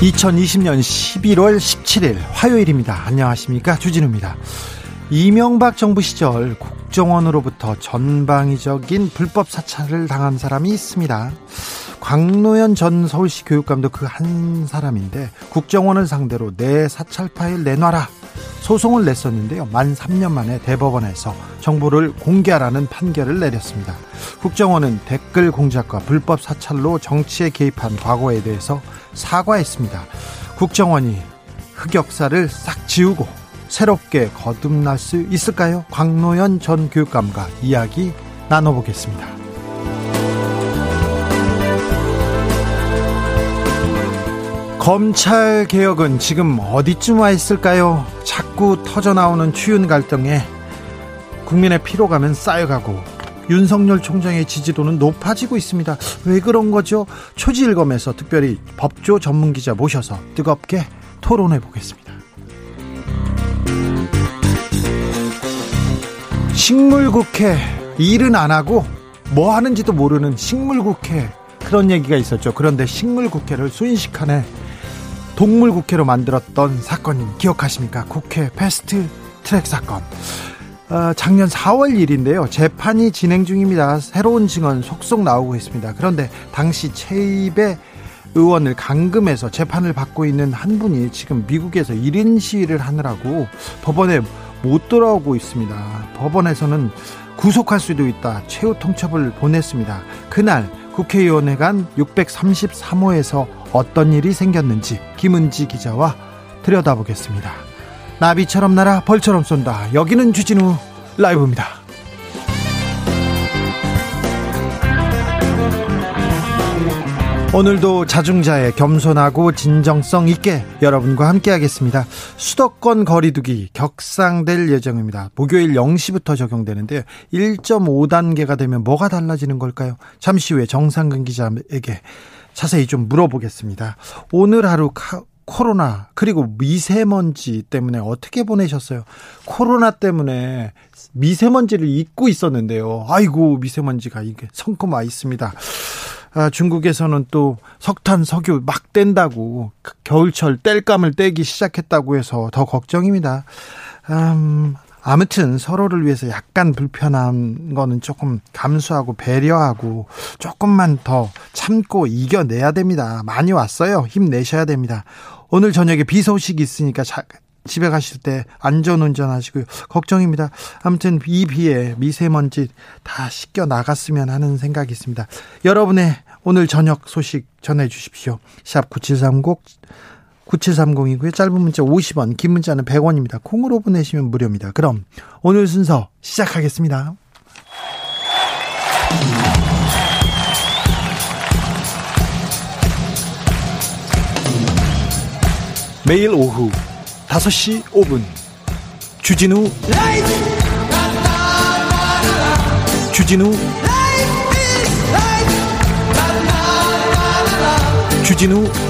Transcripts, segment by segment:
2020년 11월 17일 화요일입니다. 안녕하십니까. 주진우입니다. 이명박 정부 시절 국정원으로부터 전방위적인 불법 사찰을 당한 사람이 있습니다. 광노현 전 서울시 교육감도 그 한 사람인데 국정원을 상대로 내 사찰 파일 내놔라 소송을 냈었는데요. 만 3년 만에 대법원에서 정보를 공개하라는 판결을 내렸습니다. 국정원은 댓글 공작과 불법 사찰로 정치에 개입한 과거에 대해서 사과했습니다. 국정원이 흑역사를 싹 지우고 새롭게 거듭날 수 있을까요? 광노현 전 교육감과 이야기 나눠보겠습니다. 검찰 개혁은 지금 어디쯤 와 있을까요? 자꾸 터져 나오는 추윤 갈등에 국민의 피로감은 쌓여가고 윤석열 총장의 지지도는 높아지고 있습니다. 왜 그런 거죠? 초지일검에서 특별히 법조 전문 기자 모셔서 뜨겁게 토론해 보겠습니다. 식물국회 일은 안 하고 뭐 하는지도 모르는 식물국회 그런 얘기가 있었죠. 그런데 식물국회를 순식간에 동물 국회로 만들었던 사건 기억하십니까? 국회 패스트 트랙 사건. 어, 작년 4월 일인데요. 재판이 진행 중입니다. 새로운 증언 속속 나오고 있습니다. 그런데 당시 최입의 의원을 감금해서 재판을 받고 있는 한 분이 지금 미국에서 1인 시위를 하느라고 법원에 못 돌아오고 있습니다. 법원에서는 구속할 수도 있다. 최후 통첩을 보냈습니다. 그날 국회의원회관 633호에서 어떤 일이 생겼는지 김은지 기자와 들여다보겠습니다. 나비처럼 날아 벌처럼 쏜다. 여기는 주진우 라이브입니다. 오늘도 자중자의 겸손하고 진정성 있게 여러분과 함께하겠습니다. 수도권 거리두기 격상될 예정입니다. 목요일 0시부터 적용되는데요. 1.5단계가 되면 뭐가 달라지는 걸까요? 잠시 후에 정상근 기자에게 자세히 좀 물어보겠습니다. 오늘 하루 카, 코로나 그리고 미세먼지 때문에 어떻게 보내셨어요? 코로나 때문에 미세먼지를 잊고 있었는데요. 아이고 미세먼지가 이게 성큼 와 있습니다. 아, 중국에서는 또 석탄, 석유 막 뗀다고 겨울철 땔감을 떼기 시작했다고 해서 더 걱정입니다. 음, 아무튼 서로를 위해서 약간 불편한 거는 조금 감수하고 배려하고 조금만 더 참고 이겨내야 됩니다. 많이 왔어요. 힘내셔야 됩니다. 오늘 저녁에 비 소식이 있으니까 자, 집에 가실 때 안전 운전하시고요. 걱정입니다. 아무튼 이 비에 미세먼지 다 씻겨 나갔으면 하는 생각이 있습니다. 여러분의 오늘 저녁 소식 전해 주십시오. 샵 9730, 9730이고요. 짧은 문자 50원, 긴 문자는 100원입니다. 콩으로 보내시면 무료입니다. 그럼 오늘 순서 시작하겠습니다. 매일 오후 5시 5분. 주진우. 라이브! 주진우. 주진우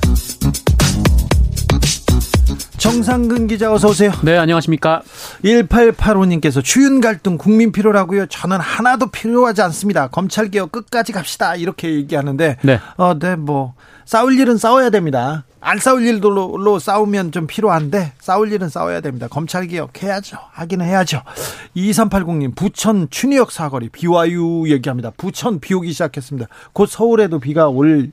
정상근 기자 어서 오세요. 네, 안녕하십니까? 1885님께서 추윤 갈등 국민 필요라고요. 저는 하나도 필요하지 않습니다. 검찰 개혁 끝까지 갑시다. 이렇게 얘기하는데 네. 어, 네, 뭐 싸울 일은 싸워야 됩니다. 안 싸울 일들로 싸우면 좀 필요한데 싸울 일은 싸워야 됩니다. 검찰 개혁 해야죠. 하기는 해야죠. 2380님 부천 춘희역 사거리 비와유 얘기합니다. 부천 비 오기 시작했습니다. 곧 서울에도 비가 올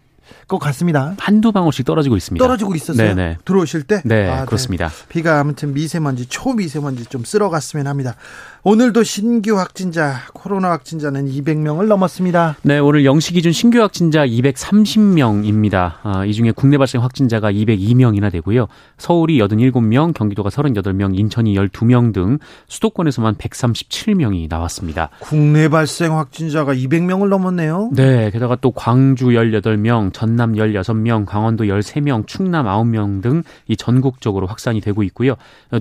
것 같습니다. 한두 방울씩 떨어지고 있습니다. 떨어지고 있었어요. 네네. 들어오실 때? 네, 아, 그렇습니다. 네. 비가 아무튼 미세먼지, 초미세먼지 좀 쓸어갔으면 합니다. 오늘도 신규 확진자, 코로나 확진자는 200명을 넘었습니다. 네, 오늘 0시 기준 신규 확진자 230명입니다. 아, 이 중에 국내 발생 확진자가 202명이나 되고요. 서울이 87명, 경기도가 38명, 인천이 12명 등 수도권에서만 137명이 나왔습니다. 국내 발생 확진자가 200명을 넘었네요. 네, 게다가 또 광주 18명, 전남 16명, 강원도 13명, 충남 9명 등 이 전국적으로 확산이 되고 있고요.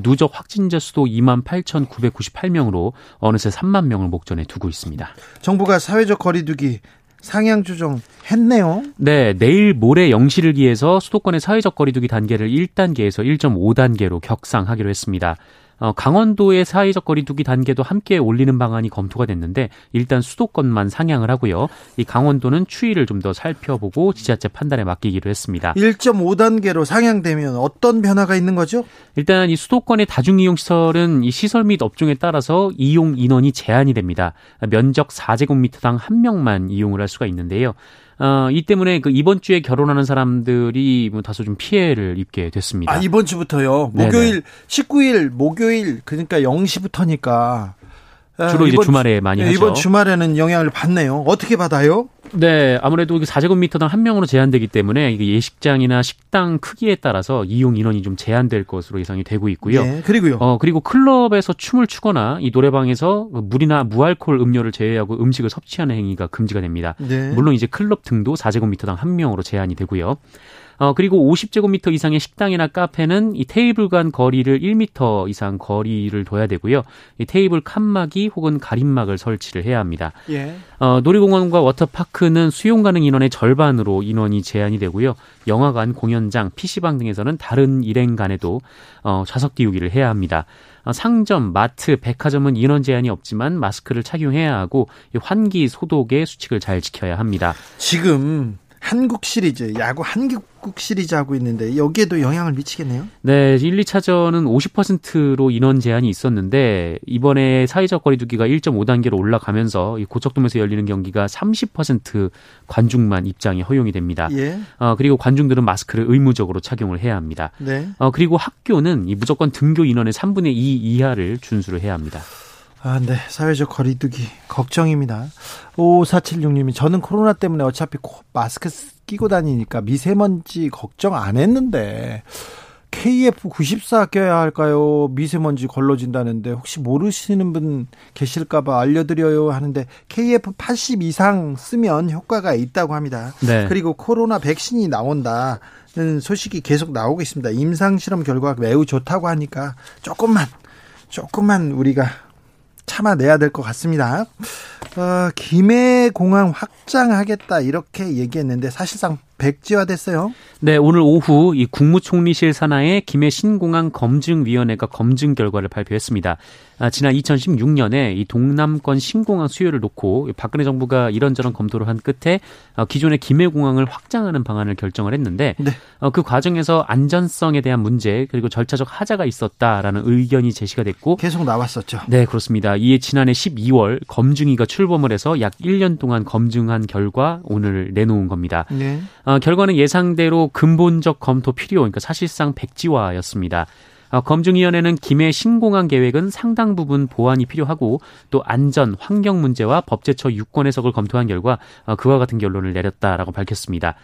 누적 확진자 수도 28,998명 명으로 어느새 3만 명을 목전에 두고 있습니다. 정부가 사회적 거리두기 상향 조정 했네요. 네, 내일 모레 0시를 기해서 수도권의 사회적 거리두기 단계를 1단계에서 1.5단계로 격상하기로 했습니다. 어, 강원도의 사회적 거리두기 단계도 함께 올리는 방안이 검토가 됐는데 일단 수도권만 상향을 하고요. 이 강원도는 추이를 좀 더 살펴보고 지자체 판단에 맡기기로 했습니다. 1.5단계로 상향되면 어떤 변화가 있는 거죠? 일단 이 수도권의 다중이용 시설은 이 시설 및 업종에 따라서 이용 인원이 제한이 됩니다. 면적 4제곱미터당 한 명만 이용을 할 수가 있는데요. 어, 이 때문에 그 이번 주에 결혼하는 사람들이 뭐 다소 좀 피해를 입게 됐습니다. 아, 이번 주부터요. 목요일, 네네. 19일, 목요일, 그러니까 0시부터니까. 아, 주로 이제 주말에 많이 네, 하죠. 이번 주말에는 영향을 받네요. 어떻게 받아요? 네, 아무래도 4제곱미터당 한 명으로 제한되기 때문에 이게 예식장이나 식당 크기에 따라서 이용 인원이 좀 제한될 것으로 예상이 되고 있고요. 네, 그리고요. 어, 그리고 클럽에서 춤을 추거나 이 노래방에서 물이나 무알콜 음료를 제외하고 음식을 섭취하는 행위가 금지가 됩니다. 네. 물론 이제 클럽 등도 4제곱미터당 한 명으로 제한이 되고요. 어, 그리고 50제곱미터 이상의 식당이나 카페는 이 테이블 간 거리를 1미터 이상 거리를 둬야 되고요. 이 테이블 칸막이 혹은 가림막을 설치를 해야 합니다. 예. 어, 놀이공원과 워터파크는 수용 가능 인원의 절반으로 인원이 제한이 되고요. 영화관, 공연장, PC방 등에서는 다른 일행간에도 어, 좌석 띄우기를 해야 합니다. 어, 상점, 마트, 백화점은 인원 제한이 없지만 마스크를 착용해야 하고 환기 소독의 수칙을 잘 지켜야 합니다. 지금 한국 시리즈, 야구 한국 시리즈 하고 있는데 여기에도 영향을 미치겠네요. 네, 1, 2차전은 50%로 인원 제한이 있었는데 이번에 사회적 거리두기가 1.5단계로 올라가면서 고척돔에서 열리는 경기가 30% 관중만 입장이 허용이 됩니다. 예. 어, 그리고 관중들은 마스크를 의무적으로 착용을 해야 합니다. 네. 어, 그리고 학교는 이 무조건 등교 인원의 3분의 2 이하를 준수를 해야 합니다. 아, 네. 사회적 거리두기 걱정입니다. 5476님이 저는 코로나 때문에 어차피 마스크 끼고 다니니까 미세먼지 걱정 안 했는데 KF94 껴야 할까요? 미세먼지 걸러진다는데 혹시 모르시는 분 계실까 봐 알려드려요 하는데 KF80 이상 쓰면 효과가 있다고 합니다. 네. 그리고 코로나 백신이 나온다는 소식이 계속 나오고 있습니다. 임상 실험 결과가 매우 좋다고 하니까 조금만 조금만 우리가 참아내야 될 것 같습니다. 어, 김해공항 확장하겠다 이렇게 얘기했는데 사실상 백지화됐어요. 네, 오늘 오후 이 국무총리실 산하의 김해 신공항 검증위원회가 검증 결과를 발표했습니다. 아, 지난 2016년에 이 동남권 신공항 수요를 놓고 박근혜 정부가 이런저런 검토를 한 끝에 어, 기존의 김해공항을 확장하는 방안을 결정을 했는데 네. 어, 그 과정에서 안전성에 대한 문제 그리고 절차적 하자가 있었다라는 의견이 제시가 됐고 계속 나왔었죠. 네, 그렇습니다. 이에 지난해 12월 검증위가 출범을 해서 약 1년 동안 검증한 결과 오늘 내놓은 겁니다. 네. 어, 결과는 예상대로 근본적 검토 필요, 그러니까 사실상 백지화였습니다. 어, 검증위원회는 김해 신공항 계획은 상당 부분 보완이 필요하고 또 안전, 환경 문제와 법제처 유권 해석을 검토한 결과 어, 그와 같은 결론을 내렸다라고 밝혔습니다.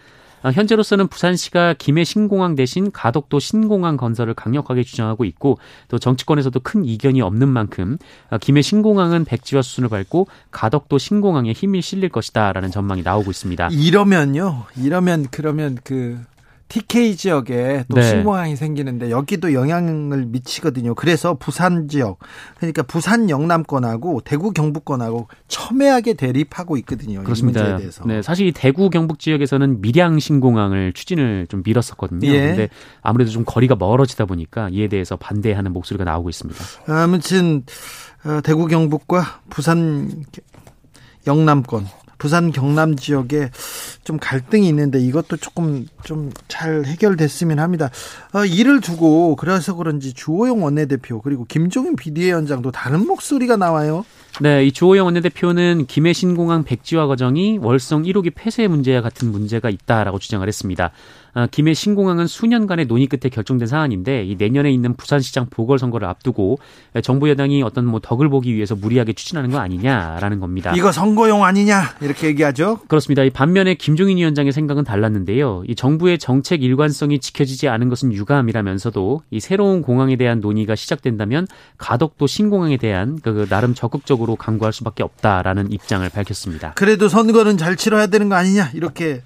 어, 현재로서는 부산시가 김해 신공항 대신 가덕도 신공항 건설을 강력하게 주장하고 있고 또 정치권에서도 큰 이견이 없는 만큼 어, 김해 신공항은 백지화 수순을 밟고 가덕도 신공항에 힘이 실릴 것이다라는 전망이 나오고 있습니다. 이러면요. 이러면 그러면 그 TK 지역에 또 네. 신공항이 생기는데 여기도 영향을 미치거든요. 그래서 부산 지역 그러니까 부산 영남권하고 대구 경북권하고 첨예하게 대립하고 있거든요. 그렇습니다. 이 문제에 대해서. 네, 사실 대구 경북 지역에서는 밀양 신공항을 추진을 좀 밀었었거든요. 예. 근데 아무래도 좀 거리가 멀어지다 보니까 이에 대해서 반대하는 목소리가 나오고 있습니다. 아무튼 어, 대구 경북과 부산 영남권 부산 경남 지역에 좀 갈등이 있는데 이것도 조금 좀 잘 해결됐으면 합니다. 어, 이를 두고 그래서 그런지 주호영 원내대표 그리고 김종인 비대위원장도 다른 목소리가 나와요. 네, 이 주호영 원내대표는 김해 신공항 백지화 과정이 월성 1호기 폐쇄 문제와 같은 문제가 있다라고 주장을 했습니다. 아, 김해 신공항은 수년간의 논의 끝에 결정된 사안인데 이 내년에 있는 부산시장 보궐선거를 앞두고 정부 여당이 어떤 뭐 덕을 보기 위해서 무리하게 추진하는 거 아니냐라는 겁니다. 이거 선거용 아니냐 이렇게 얘기하죠. 그렇습니다. 이 반면에 김종인 위원장의 생각은 달랐는데요. 이 정부의 정책 일관성이 지켜지지 않은 것은 유감이라면서도 이 새로운 공항에 대한 논의가 시작된다면 가덕도 신공항에 대한 그 나름 적극적으로 강구할 수밖에 없다라는 입장을 밝혔습니다. 그래도 선거는 잘 치러야 되는 거 아니냐 이렇게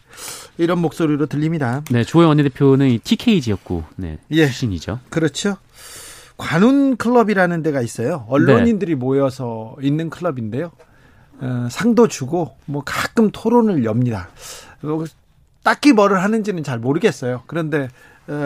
이런 목소리로 들립니다. 네, 조영 원내대표는 TK 지역구 네, 예, 출신이죠. 그렇죠. 관훈 클럽이라는 데가 있어요. 언론인들이 네. 모여서 있는 클럽인데요. 어, 상도 주고 뭐 가끔 토론을 엽니다. 딱히 뭐를 하는지는 잘 모르겠어요. 그런데 어,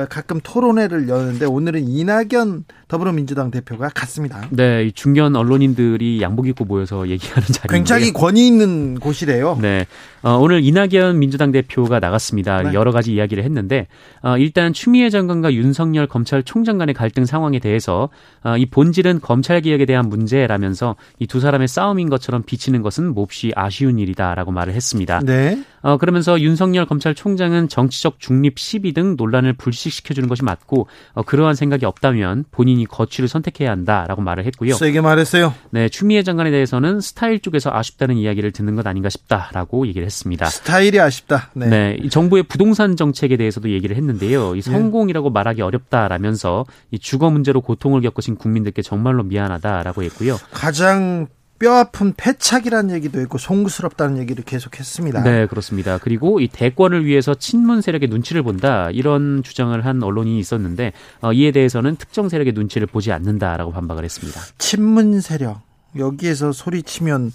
가끔 토론회를 여는데 오늘은 이낙연 더불어민주당 대표가 갔습니다. 네, 중견 언론인들이 양복 입고 모여서 얘기하는 자리인데 굉장히 권위 있는 곳이래요. 네, 어, 오늘 이낙연 민주당 대표가 나갔습니다. 네. 여러 가지 이야기를 했는데 어, 일단 추미애 장관과 윤석열 검찰총장 간의 갈등 상황에 대해서 어, 이 본질은 검찰 개혁에 대한 문제라면서 이 두 사람의 싸움인 것처럼 비치는 것은 몹시 아쉬운 일이다라고 말을 했습니다. 네. 어, 그러면서 윤석열 검찰총장은 정치적 중립 시비 등 논란을 불식시켜주는 것이 맞고 어, 그러한 생각이 없다면 본인이 거취를 선택해야 한다라고 말을 했고요. 세게 말했어요. 네, 추미애 장관에 대해서는 스타일 쪽에서 아쉽다는 이야기를 듣는 것 아닌가 싶다라고 얘기를 했습니다. 스타일이 아쉽다. 네. 네. 정부의 부동산 정책에 대해서도 얘기를 했는데요. 이 네. 성공이라고 네. 말하기 어렵다라면서 이 주거 문제로 고통을 겪으신 국민들께 정말로 미안하다라고 했고요. 가장 뼈아픈 패착이라는 얘기도 있고 송구스럽다는 얘기를 계속했습니다. 네, 그렇습니다. 그리고 이 대권을 위해서 친문 세력의 눈치를 본다 이런 주장을 한 언론이 있었는데 어, 이에 대해서는 특정 세력의 눈치를 보지 않는다라고 반박을 했습니다. 친문 세력 여기에서 소리치면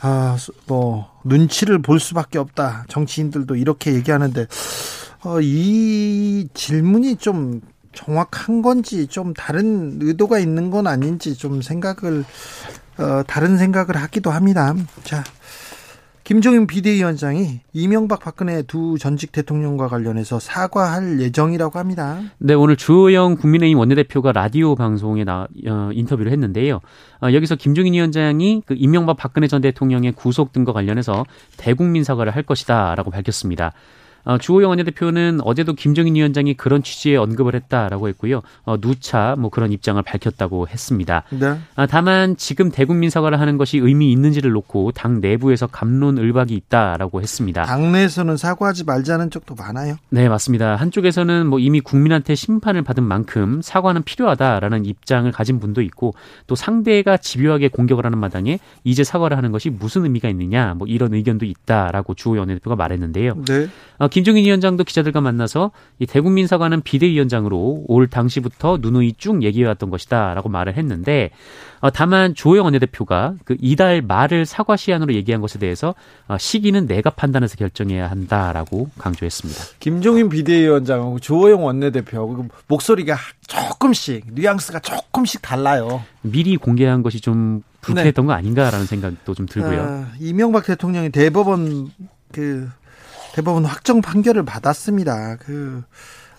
아뭐 눈치를 볼 수밖에 없다. 정치인들도 이렇게 얘기하는데 어, 이 질문이 좀 정확한 건지 좀 다른 의도가 있는 건 아닌지 좀 생각을 어, 다른 생각을 하기도 합니다. 자, 김종인 비대위원장이 이명박 박근혜 두 전직 대통령과 관련해서 사과할 예정이라고 합니다. 네, 오늘 주호영 국민의힘 원내대표가 라디오 방송에 나, 어, 인터뷰를 했는데요. 어, 여기서 김종인 위원장이 그 이명박 박근혜 전 대통령의 구속 등과 관련해서 대국민 사과를 할 것이다라고 밝혔습니다. 어, 주호영 원내대표는 어제도 김정인 위원장이 그런 취지의 언급을 했다라고 했고요. 어, 누차 뭐 그런 입장을 밝혔다고 했습니다. 네. 아, 다만 지금 대국민 사과를 하는 것이 의미 있는지를 놓고 당 내부에서 감론을박이 있다라고 했습니다. 당내에서는 사과하지 말자는 쪽도 많아요. 네, 맞습니다. 한쪽에서는 뭐 이미 국민한테 심판을 받은 만큼 사과는 필요하다라는 입장을 가진 분도 있고 또 상대가 집요하게 공격을 하는 마당에 이제 사과를 하는 것이 무슨 의미가 있느냐 뭐 이런 의견도 있다라고 주호영 원내대표가 말했는데요. 네. 어, 김종인 위원장도 기자들과 만나서 이 대국민 사과는 비대위원장으로 올 당시부터 누누이 쭉 얘기해왔던 것이다라고 말을 했는데 어, 다만 조영 원내대표가 그 이달 말을 사과 시한으로 얘기한 것에 대해서 어, 시기는 내가 판단해서 결정해야 한다라고 강조했습니다. 김종인 비대위원장하고 조영 원내대표하고 목소리가 조금씩 뉘앙스가 조금씩 달라요. 미리 공개한 것이 좀 불쾌했던 네. 거 아닌가라는 생각도 좀 들고요. 아, 이명박 대통령이 대법원 그 대법원 확정 판결을 받았습니다. 그,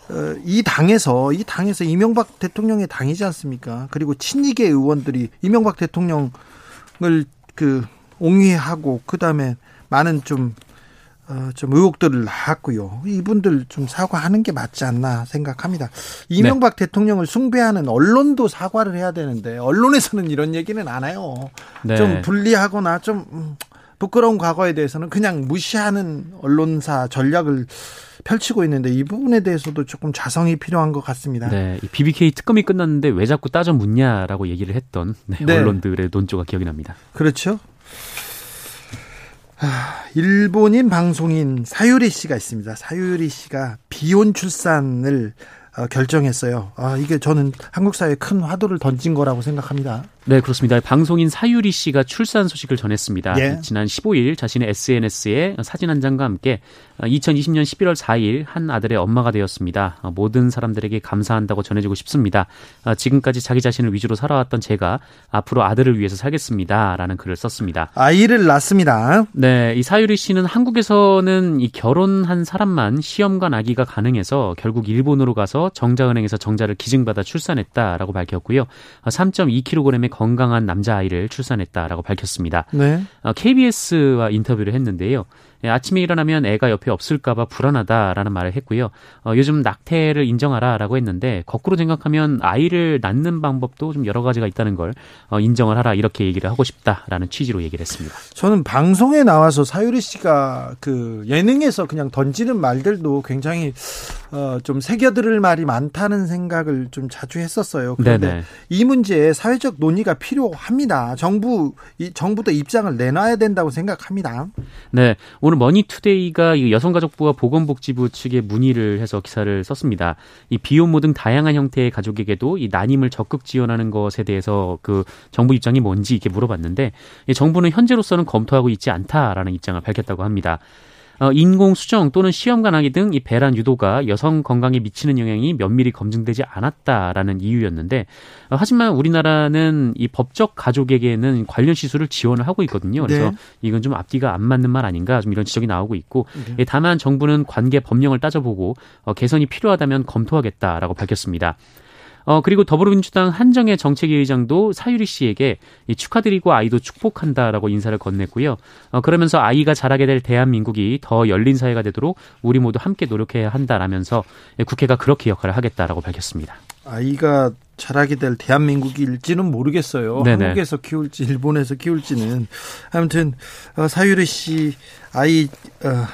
어, 이 당에서, 이 당에서 이명박 대통령의 당이지 않습니까? 그리고 친이계 의원들이 이명박 대통령을 그, 옹위하고, 그 다음에 많은 좀, 어, 좀 의혹들을 낳았고요. 이분들 좀 사과하는 게 맞지 않나 생각합니다. 이명박 네. 대통령을 숭배하는 언론도 사과를 해야 되는데, 언론에서는 이런 얘기는 안 해요. 네. 좀 불리하거나 좀, 음, 부끄러운 과거에 대해서는 그냥 무시하는 언론사 전략을 펼치고 있는데 이 부분에 대해서도 조금 자성이 필요한 것 같습니다. 네, BBK 특검이 끝났는데 왜 자꾸 따져 묻냐라고 얘기를 했던 네, 네. 언론들의 논조가 기억이 납니다. 그렇죠. 아, 일본인 방송인 사유리 씨가 있습니다. 사유리 씨가 비혼 출산을 어, 결정했어요. 아, 이게 저는 한국 사회에 큰 화두를 던진 거라고 생각합니다. 네, 그렇습니다. 방송인 사유리 씨가 출산 소식을 전했습니다. 예. 지난 15일 자신의 SNS에 사진 한 장과 함께 2020년 11월 4일 한 아들의 엄마가 되었습니다. 모든 사람들에게 감사한다고 전해주고 싶습니다. 지금까지 자기 자신을 위주로 살아왔던 제가 앞으로 아들을 위해서 살겠습니다. 라는 글을 썼습니다. 아이를 낳습니다. 네, 이 사유리 씨는 한국에서는 이 결혼한 사람만 시험관 아기가 가능해서 결국 일본으로 가서 정자은행에서 정자를 기증받아 출산했다라고 밝혔고요. 3.2kg의 건강한 남자아이를 출산했다라고 밝혔습니다. 네. KBS와 인터뷰를 했는데요. 예, 아침에 일어나면 애가 옆에 없을까봐 불안하다라는 말을 했고요. 어, 요즘 낙태를 인정하라라고 했는데 거꾸로 생각하면 아이를 낳는 방법도 좀 여러 가지가 있다는 걸 어, 인정을 하라 이렇게 얘기를 하고 싶다라는 취지로 얘기를 했습니다. 저는 방송에 나와서 사유리 씨가 그 예능에서 그냥 던지는 말들도 굉장히 어, 좀 새겨들을 말이 많다는 생각을 좀 자주 했었어요. 그런데 네네. 이 문제에 사회적 논의가 필요합니다. 정부 이 정부도 입장을 내놔야 된다고 생각합니다. 네. 오늘 머니투데이가 여성가족부와 보건복지부 측에 문의를 해서 기사를 썼습니다. 이 비혼모 등 다양한 형태의 가족에게도 이 난임을 적극 지원하는 것에 대해서 그 정부 입장이 뭔지 이렇게 물어봤는데 정부는 현재로서는 검토하고 있지 않다라는 입장을 밝혔다고 합니다. 어, 인공 수정 또는 시험관 아기 등 이 배란 유도가 여성 건강에 미치는 영향이 면밀히 검증되지 않았다라는 이유였는데 어, 하지만 우리나라는 이 법적 가족에게는 관련 시술을 지원을 하고 있거든요. 그래서 네. 이건 좀 앞뒤가 안 맞는 말 아닌가 좀 이런 지적이 나오고 있고 네. 예, 다만 정부는 관계 법령을 따져보고 어, 개선이 필요하다면 검토하겠다라고 밝혔습니다. 어, 그리고 더불어민주당 한정혜 정책위 의장도 사유리 씨에게 축하드리고 아이도 축복한다라고 인사를 건넸고요. 어, 그러면서 아이가 자라게 될 대한민국이 더 열린 사회가 되도록 우리 모두 함께 노력해야 한다라면서 국회가 그렇게 역할을 하겠다라고 밝혔습니다. 아이가 자라게 될 대한민국일지는 모르겠어요. 네네. 한국에서 키울지 일본에서 키울지는 아무튼 어, 사유리 씨 아이 어,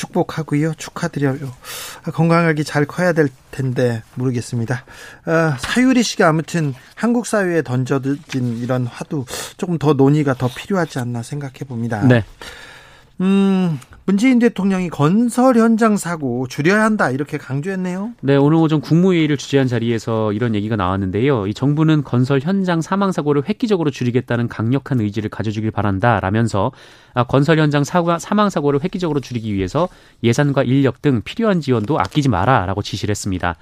축복하고요. 축하드려요. 건강하게 잘 커야 될 텐데 모르겠습니다. 아, 사유리 씨가 아무튼 한국 사회에 던져진 이런 화두 조금 더 논의가 더 필요하지 않나 생각해 봅니다. 네. 음, 문재인 대통령이 건설 현장 사고 줄여야 한다 이렇게 강조했네요. 네, 오늘 오전 국무회의를 주재한 자리에서 이런 얘기가 나왔는데요. 이 정부는 건설 현장 사망 사고를 획기적으로 줄이겠다는 강력한 의지를 가져주길 바란다라면서 아, 건설 현장 사고, 사망 사고를 획기적으로 줄이기 위해서 예산과 인력 등 필요한 지원도 아끼지 마라라고 지시를 했습니다.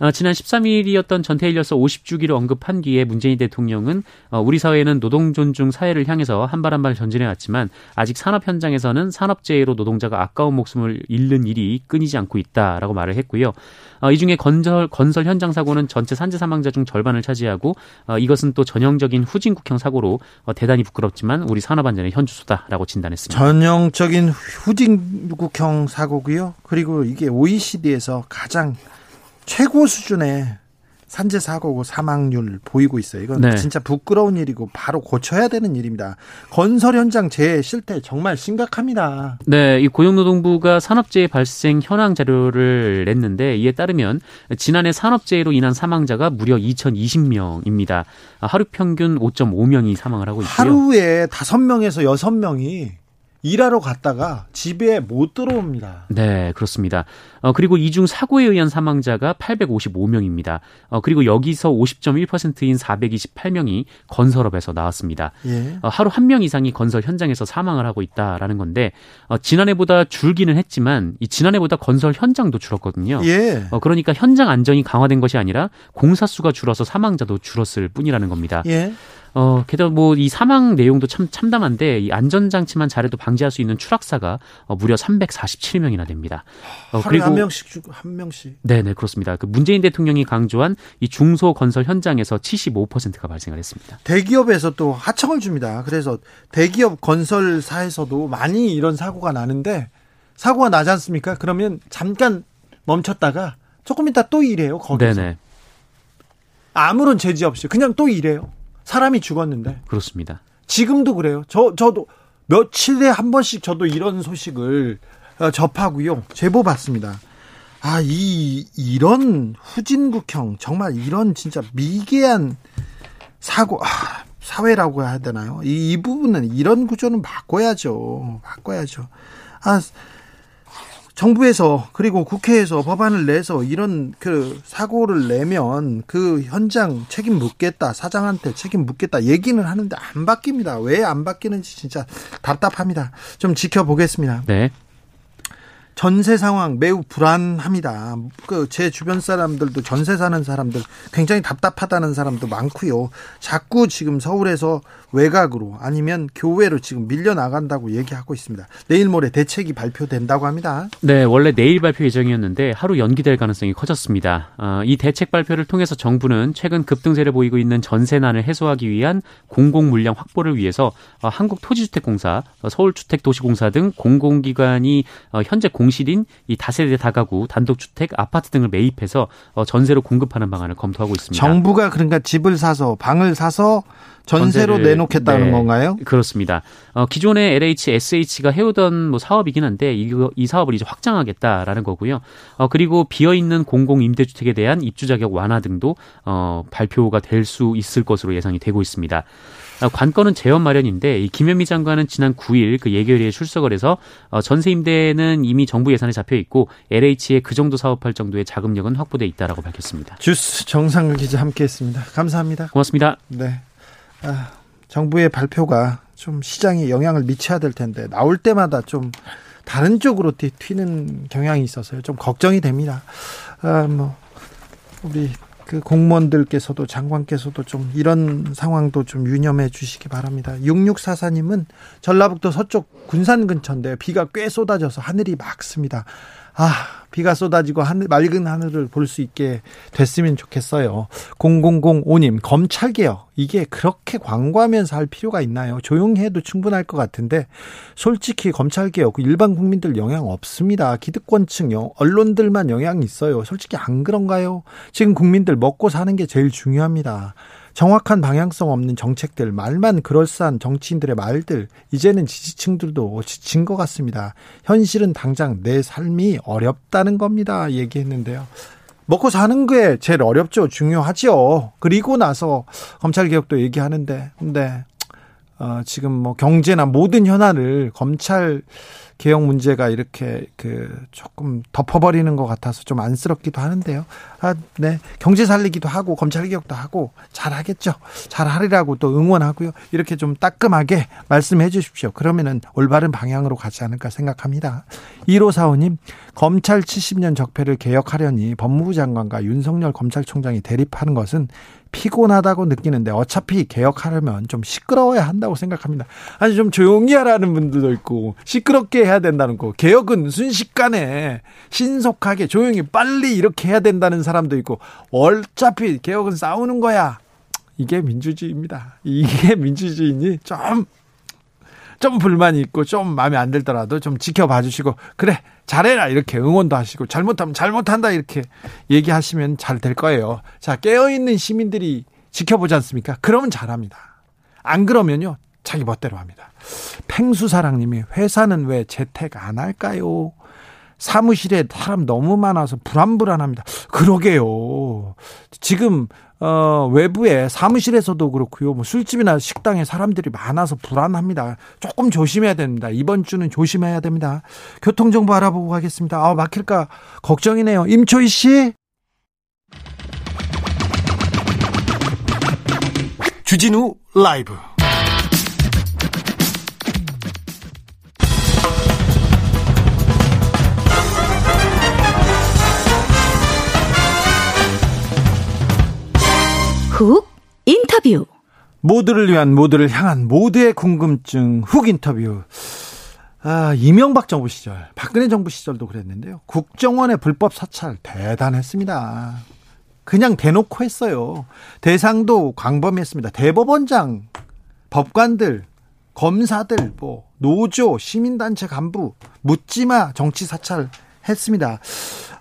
어, 지난 13일이었던 전태일 여서 50주기를 언급한 뒤에 문재인 대통령은 어, 우리 사회는 노동 존중 사회를 향해서 한 발 한 발 전진해 왔지만 아직 산업 현장에서는 산업재해로 노동자가 아까운 목숨을 잃는 일이 끊이지 않고 있다라고 말을 했고요. 어, 이 중에 건설 건설 현장 사고는 전체 산재 사망자 중 절반을 차지하고 어, 이것은 또 전형적인 후진국형 사고로 어, 대단히 부끄럽지만 우리 산업 안전의 현주소다라고 진단했습니다. 전형적인 후진국형 사고고요. 그리고 이게 OECD에서 가장 최고 수준의 산재 사고고 사망률 보이고 있어요. 이건 네. 진짜 부끄러운 일이고 바로 고쳐야 되는 일입니다. 건설 현장 재해 실태 정말 심각합니다. 네, 이 고용노동부가 산업재해 발생 현황 자료를 냈는데 이에 따르면 지난해 산업재해로 인한 사망자가 무려 2,020명입니다. 하루 평균 5.5명이 사망을 하고 있고요. 하루에 5명에서 6명이 일하러 갔다가 집에 못 들어옵니다. 네, 그렇습니다. 어, 그리고 이중 사고에 의한 사망자가 855명입니다. 어, 그리고 여기서 50.1%인 428명이 건설업에서 나왔습니다. 예. 어, 하루 한 명 이상이 건설 현장에서 사망을 하고 있다라는 건데 어, 지난해보다 줄기는 했지만 이 지난해보다 건설 현장도 줄었거든요. 예. 어, 그러니까 현장 안전이 강화된 것이 아니라 공사 수가 줄어서 사망자도 줄었을 뿐이라는 겁니다. 예. 어, 게다가 뭐 이 사망 내용도 참 참담한데 이 안전장치만 잘해도 방지할 수 있는 추락사가 어, 무려 347명이나 됩니다. 어, 그리고 한 명씩 한 명씩. 네, 네, 그렇습니다. 그 문재인 대통령이 강조한 이 중소 건설 현장에서 75%가 발생을 했습니다. 대기업에서 또 하청을 줍니다. 그래서 대기업 건설사에서도 많이 이런 사고가 나는데 사고가 나지 않습니까? 그러면 잠깐 멈췄다가 조금 이따 또 일해요. 거기서. 네네. 아무런 제지 없이 그냥 또 일해요. 사람이 죽었는데. 그렇습니다. 지금도 그래요. 저 저도 며칠에 한 번씩 저도 이런 소식을 어, 접하고요. 제보 받습니다. 아, 이 이런 후진국형 정말 이런 진짜 미개한 사고 아, 사회라고 해야 되나요? 이, 이 부분은 이런 구조는 바꿔야죠. 바꿔야죠. 아 정부에서 그리고 국회에서 법안을 내서 이런 그 사고를 내면 그 현장 책임 묻겠다 사장한테 책임 묻겠다 얘기는 하는데 안 바뀝니다. 왜 안 바뀌는지 진짜 답답합니다. 좀 지켜보겠습니다. 네. 전세 상황 매우 불안합니다. 그 제 주변 사람들도 전세 사는 사람들 굉장히 답답하다는 사람도 많고요. 자꾸 지금 서울에서 외곽으로 아니면 교외로 지금 밀려 나간다고 얘기하고 있습니다. 내일 모레 대책이 발표된다고 합니다. 네, 원래 내일 발표 예정이었는데 하루 연기될 가능성이 커졌습니다. 어, 이 대책 발표를 통해서 정부는 최근 급등세를 보이고 있는 전세난을 해소하기 위한 공공 물량 확보를 위해서 어, 한국토지주택공사, 어, 서울주택도시공사 등 공공기관이 어, 현재 공실인 이 다세대 다가구, 단독주택, 아파트 등을 매입해서 어, 전세로 공급하는 방안을 검토하고 있습니다. 정부가 그러니까 집을 사서 방을 사서 전세로 내놓겠다는 네, 건가요? 그렇습니다. 어, 기존의 LH, SH가 해오던 뭐 사업이긴 한데 이거 이 사업을 이제 확장하겠다라는 거고요. 어, 그리고 비어 있는 공공 임대주택에 대한 입주 자격 완화 등도 어, 발표가 될 수 있을 것으로 예상이 되고 있습니다. 어, 관건은 재원 마련인데 이 김현미 장관은 지난 9일 그 예결위에 출석을 해서 어, 전세 임대는 이미 정부 예산에 잡혀 있고 LH에 그 정도 사업할 정도의 자금력은 확보돼 있다라고 밝혔습니다. 주스 정상근 기자 함께했습니다. 감사합니다. 고맙습니다. 네. 아, 정부의 발표가 좀 시장에 영향을 미쳐야 될 텐데 나올 때마다 좀 다른 쪽으로 튀는 경향이 있어서요. 좀 걱정이 됩니다. 아, 뭐 우리 그 공무원들께서도 장관께서도 좀 이런 상황도 좀 유념해 주시기 바랍니다. 6644님은 전라북도 서쪽 군산 근처인데 비가 꽤 쏟아져서 하늘이 맑습니다. 아, 비가 쏟아지고 하늘, 맑은 하늘을 볼 수 있게 됐으면 좋겠어요. 0005님, 검찰개혁. 이게 그렇게 광고하면서 할 필요가 있나요? 조용히 해도 충분할 것 같은데, 솔직히 검찰개혁, 일반 국민들 영향 없습니다. 기득권층, 언론들만 영향이 있어요. 솔직히 안 그런가요? 지금 국민들 먹고 사는 게 제일 중요합니다. 정확한 방향성 없는 정책들, 말만 그럴싸한 정치인들의 말들, 이제는 지지층들도 지친 것 같습니다. 현실은 당장 내 삶이 어렵다는 겁니다. 얘기했는데요. 먹고 사는 게 제일 어렵죠. 중요하죠. 그리고 나서 검찰개혁도 얘기하는데, 근데, 어, 지금 뭐 경제나 모든 현안을 검찰 개혁 문제가 이렇게 그 조금 덮어버리는 것 같아서 좀 안쓰럽기도 하는데요. 아, 네. 경제 살리기도 하고 검찰 개혁도 하고 잘 하겠죠. 잘 하리라고 또 응원하고요. 이렇게 좀 따끔하게 말씀해 주십시오. 그러면은 올바른 방향으로 가지 않을까 생각합니다. 1545님, 검찰 70년 적폐를 개혁하려니 법무부 장관과 윤석열 검찰총장이 대립하는 것은 피곤하다고 느끼는데 어차피 개혁하려면 좀 시끄러워야 한다고 생각합니다. 아니 좀 조용히 하라는 분들도 있고 시끄럽게 해야 된다는 거. 개혁은 순식간에 신속하게 조용히 빨리 이렇게 해야 된다는 사람 도 있고 어차피 개혁은 싸우는 거야. 이게 민주주의입니다. 이게 민주주의니 좀좀 불만이 있고 좀 마음에 안 들더라도 좀 지켜봐 주시고 그래 잘해라 이렇게 응원도 하시고 잘못하면 잘못한다 이렇게 얘기하시면 잘 될 거예요. 자 깨어 있는 시민들이 지켜보지 않습니까? 그러면 잘합니다. 안 그러면요 자기 멋대로 합니다. 팽수사랑님이 회사는 왜 재택 안 할까요? 사무실에 사람 너무 많아서 불안불안합니다. 그러게요. 지금 어, 외부에 사무실에서도 그렇고요. 뭐 술집이나 식당에 사람들이 많아서 불안합니다. 조금 조심해야 됩니다. 이번 주는 조심해야 됩니다. 교통 정보 알아보고 가겠습니다. 아, 막힐까 걱정이네요. 임초희 씨. 주진우 라이브 훅 인터뷰. 모두를 위한 모두를 향한 모두의 궁금증 훅 인터뷰. 아, 이명박 정부 시절, 박근혜 정부 시절도 그랬는데요. 국정원의 불법 사찰 대단했습니다. 그냥 대놓고 했어요. 대상도 광범위했습니다. 대법원장, 법관들, 검사들, 뭐 노조, 시민단체 간부 묻지마 정치 사찰 했습니다.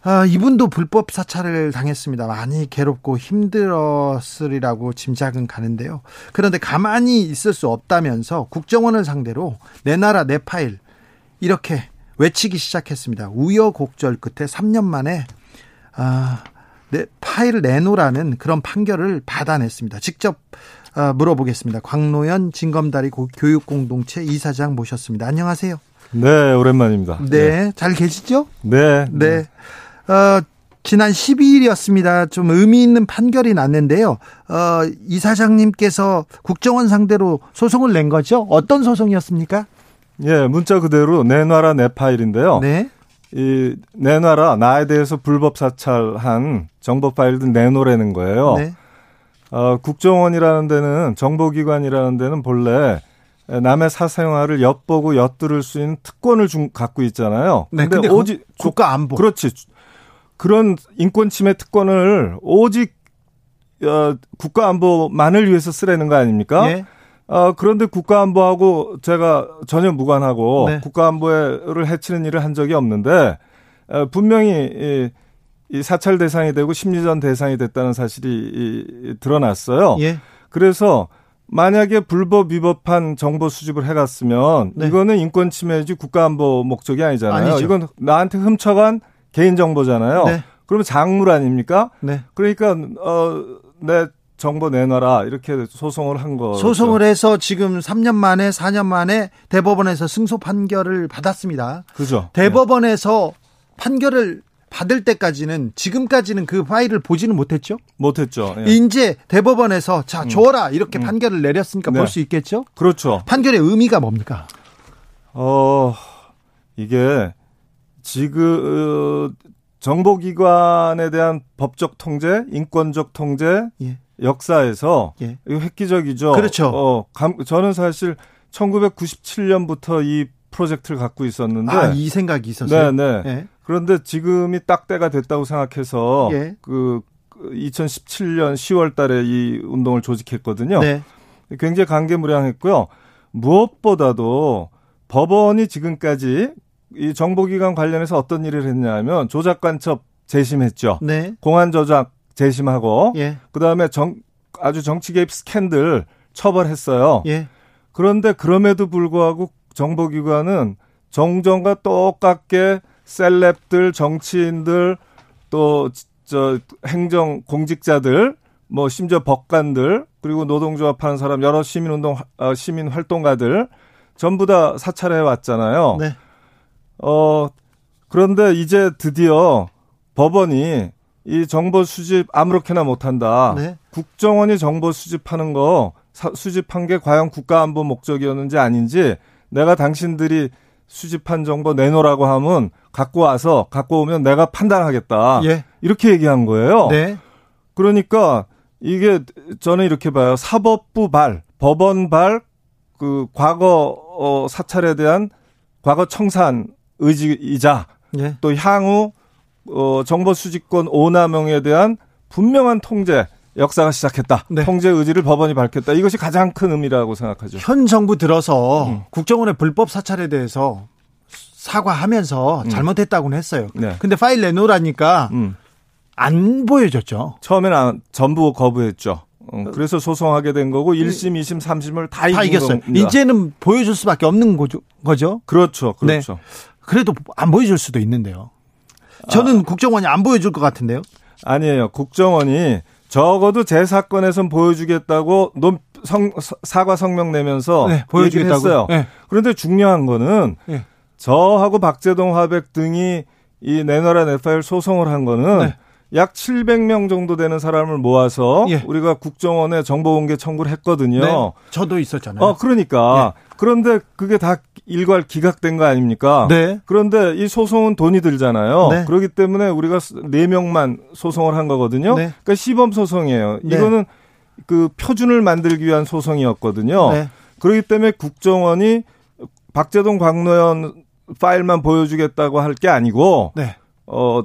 아, 이분도 불법 사찰을 당했습니다. 많이 괴롭고 힘들었으리라고 짐작은 가는데요. 그런데 가만히 있을 수 없다면서 국정원을 상대로 내 나라 내 파일 이렇게 외치기 시작했습니다. 우여곡절 끝에 3년 만에 아, 내 파일을 내놓으라는 그런 판결을 받아냈습니다. 직접 아, 물어보겠습니다. 광노현 진검다리 교육공동체 이사장 모셨습니다. 안녕하세요. 네, 오랜만입니다. 네, 네. 잘 계시죠? 네. 네. 어, 지난 12일이었습니다. 좀 의미 있는 판결이 났는데요. 어, 이 사장님께서 국정원 상대로 소송을 낸 거죠? 어떤 소송이었습니까? 예, 문자 그대로 내놔라 내 파일인데요. 네. 이 내놔라 나에 대해서 불법 사찰한 정보 파일들 내놓으라는 거예요. 네. 어, 국정원이라는 데는 정보기관이라는 데는 본래 남의 사생활을 엿보고 엿들을 수 있는 특권을 중, 갖고 있잖아요. 네, 근데, 근데 오직 국가 안보. 그렇지. 그런 인권 침해 특권을 오직 어, 국가 안보만을 위해서 쓰라는 거 아닙니까? 예. 어, 그런데 국가 안보하고 제가 전혀 무관하고 네. 국가 안보를 해치는 일을 한 적이 없는데 어, 분명히 이, 이 사찰 대상이 되고 심리전 대상이 됐다는 사실이 이, 드러났어요. 예. 그래서 만약에 불법 위법한 정보 수집을 해갔으면 네. 이거는 인권 침해지 국가안보 목적이 아니잖아요. 아니죠. 이건 나한테 훔쳐간 개인 정보잖아요. 네. 그러면 작물 아닙니까? 네. 그러니까 어내 정보 내놔라 이렇게 소송을 한 거. 소송을 해서 지금 3년 만에 4년 만에 대법원에서 승소 판결을 받았습니다. 그죠. 대법원에서 네. 판결을 받을 때까지는 지금까지는 그 파일을 보지는 못했죠. 못했죠. 예. 이제 대법원에서 자 음. 줘라 이렇게 음. 판결을 내렸으니까 네. 볼수 있겠죠. 그렇죠. 판결의 의미가 뭡니까? 어 이게 지금 어, 정보기관에 대한 법적 통제, 인권적 통제, 예. 역사에서 예. 이거 획기적이죠. 그렇죠. 어, 감, 저는 사실 1997년부터 이 프로젝트를 갖고 있었는데 아, 이 생각이 있었어요. 네, 네. 예. 그런데 지금이 딱 때가 됐다고 생각해서 예. 그 2017년 10월 달에 이 운동을 조직했거든요. 네. 굉장히 강개무량했고요. 무엇보다도 법원이 지금까지 이 정보기관 관련해서 어떤 일을 했냐면 조작 간첩 재심했죠. 네. 공안 조작 재심하고 예. 그다음에 정 아주 정치 개입 스캔들 처벌했어요. 예. 그런데 그럼에도 불구하고 정보기관은 정정과 똑같게 셀럽들, 정치인들, 또, 저, 행정 공직자들, 뭐, 심지어 법관들, 그리고 노동조합 하는 사람, 여러 시민운동, 어, 시민 활동가들, 전부 다 사찰해 왔잖아요. 네. 어, 그런데 이제 드디어 법원이 이 정보 수집 아무렇게나 못한다. 네. 국정원이 정보 수집하는 거 사, 수집한 게 과연 국가안보 목적이었는지 아닌지 내가 당신들이 수집한 정보 내놓으라고 하면 갖고 와서 갖고 오면 내가 판단하겠다. 예. 이렇게 얘기한 거예요. 네. 그러니까 이게 저는 이렇게 봐요. 사법부 발, 법원 발, 그 과거 어, 사찰에 대한 과거 청산 의지이자 예. 또 향후 어, 정보 수집권 오남용에 대한 분명한 통제 역사가 시작했다. 네. 통제 의지를 법원이 밝혔다. 이것이 가장 큰 의미라고 생각하죠. 현 정부 들어서 음. 국정원의 불법 사찰에 대해서 사과하면서 음. 잘못했다고는 했어요. 네. 근데 파일 내놓으라니까 음. 안 보여줬죠. 처음에는 안, 전부 거부했죠. 어, 그래서 소송하게 된 거고 1심, 2심, 3심을 다, 다 이겼어요. 겁니다. 이제는 보여줄 수밖에 없는 거죠. 거죠? 그렇죠. 그렇죠. 네. 그래도 안 보여줄 수도 있는데요. 저는 아. 국정원이 안 보여줄 것 같은데요. 아니에요. 국정원이 적어도 제 사건에선 보여주겠다고 논, 성, 사과 성명 내면서 네, 보여주겠다고. 네. 그런데 중요한 거는 네. 저하고 박재동 화백 등이 이 내너라 네파일 소송을 한 거는 네. 약 700명 정도 되는 사람을 모아서 예. 우리가 국정원에 정보 공개 청구를 했거든요. 네. 저도 있었잖아요. 어, 그러니까. 예. 그런데 그게 다 일괄 기각된 거 아닙니까? 네. 그런데 이 소송은 돈이 들잖아요. 네. 그렇기 때문에 우리가 4명만 소송을 한 거거든요. 네. 그러니까 시범 소송이에요. 네. 이거는 그 표준을 만들기 위한 소송이었거든요. 네. 그렇기 때문에 국정원이 박재동 광노현 파일만 보여주겠다고 할 게 아니고 네. 어,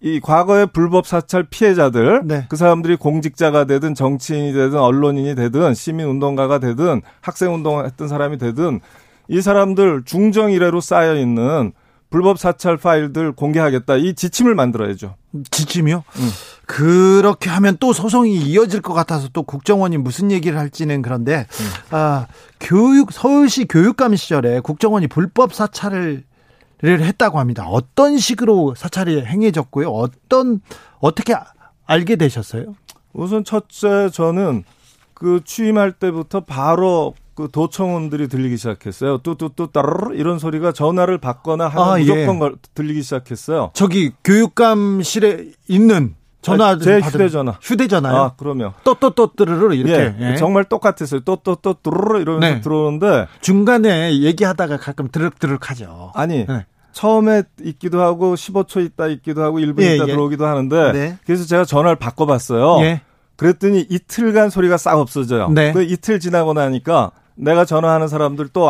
이 과거의 불법 사찰 피해자들 네. 그 사람들이 공직자가 되든 정치인이 되든 언론인이 되든 시민 운동가가 되든 학생 운동했던 사람이 되든 이 사람들 중정 이래로 쌓여 있는 불법 사찰 파일들 공개하겠다 이 지침을 만들어야죠. 지침이요? 음. 그렇게 하면 또 소송이 이어질 것 같아서 또 국정원이 무슨 얘기를 할지는 그런데 음. 아 교육 서울시 교육감 시절에 국정원이 불법 사찰을 했다고 합니다. 어떤 식으로 사찰이 행해졌고요? 어떤 어떻게 알게 되셨어요? 우선 첫째 저는 그 취임할 때부터 바로 그 도청원들이 들리기 시작했어요. 뚜뚜뚜 따르르 이런 소리가 전화를 받거나 하면 아, 무조건 예. 들리기 시작했어요. 저기 교육감실에 있는 전화 제 휴대전화. 휴대전화요? 아, 그러면. 또또또 뚜르르 이렇게. 예, 예. 정말 똑같았어요. 또또또 뚜르르 이러면서 네. 들어오는데 중간에 얘기하다가 가끔 드륵드륵 하죠. 아니. 네. 처음에 있기도 하고 15초 있다 있기도 하고 1분 예, 있다 예. 들어오기도 하는데 네. 그래서 제가 전화를 바꿔 봤어요. 예. 그랬더니 이틀간 소리가 싹 없어져요. 네. 그 이틀 지나고 나니까 내가 전화하는 사람들 또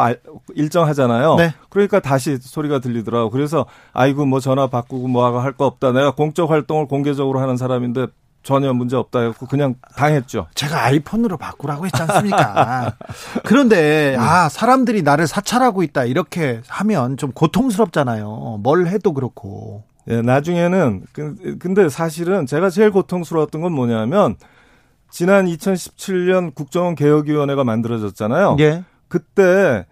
일정하잖아요. 네. 그러니까 다시 소리가 들리더라고. 그래서 아이고 뭐 전화 바꾸고 뭐 하고 할거 없다. 내가 공적 활동을 공개적으로 하는 사람인데 전혀 문제 없다 했고 그냥 당했죠. 제가 아이폰으로 바꾸라고 했지 않습니까? 그런데 아 사람들이 나를 사찰하고 있다 이렇게 하면 좀 고통스럽잖아요. 뭘 해도 그렇고. 예, 나중에는 그, 근데 사실은 제가 제일 고통스러웠던 건 뭐냐면 지난 2017년 국정원 개혁위원회가 만들어졌잖아요. 예. 그때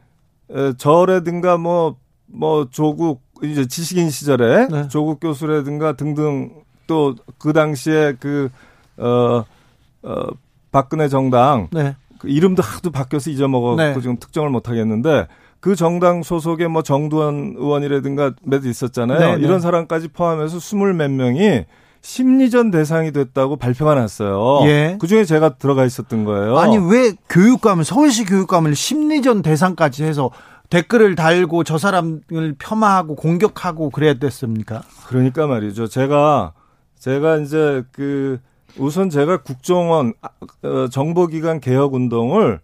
저라든가 뭐뭐 뭐 조국 이제 지식인 시절에 네. 조국 교수라든가 등등 또 그 당시에 그어 어, 박근혜 정당 네. 그 이름도 하도 바뀌어서 잊어먹었고 네. 지금 특정을 못 하겠는데 그 정당 소속의 뭐 정두환 의원이라든가 몇 있었잖아요. 네, 네. 이런 사람까지 포함해서 스물 몇 명이 심리전 대상이 됐다고 발표가 났어요. 예. 그 중에 제가 들어가 있었던 거예요. 아니 왜 교육감을 서울시 교육감을 심리전 대상까지 해서 댓글을 달고 저 사람을 폄하하고 공격하고 그래야 됐습니까? 그러니까 말이죠. 제가 제가 이제 그 우선 제가 국정원 어, 정보기관 개혁 운동을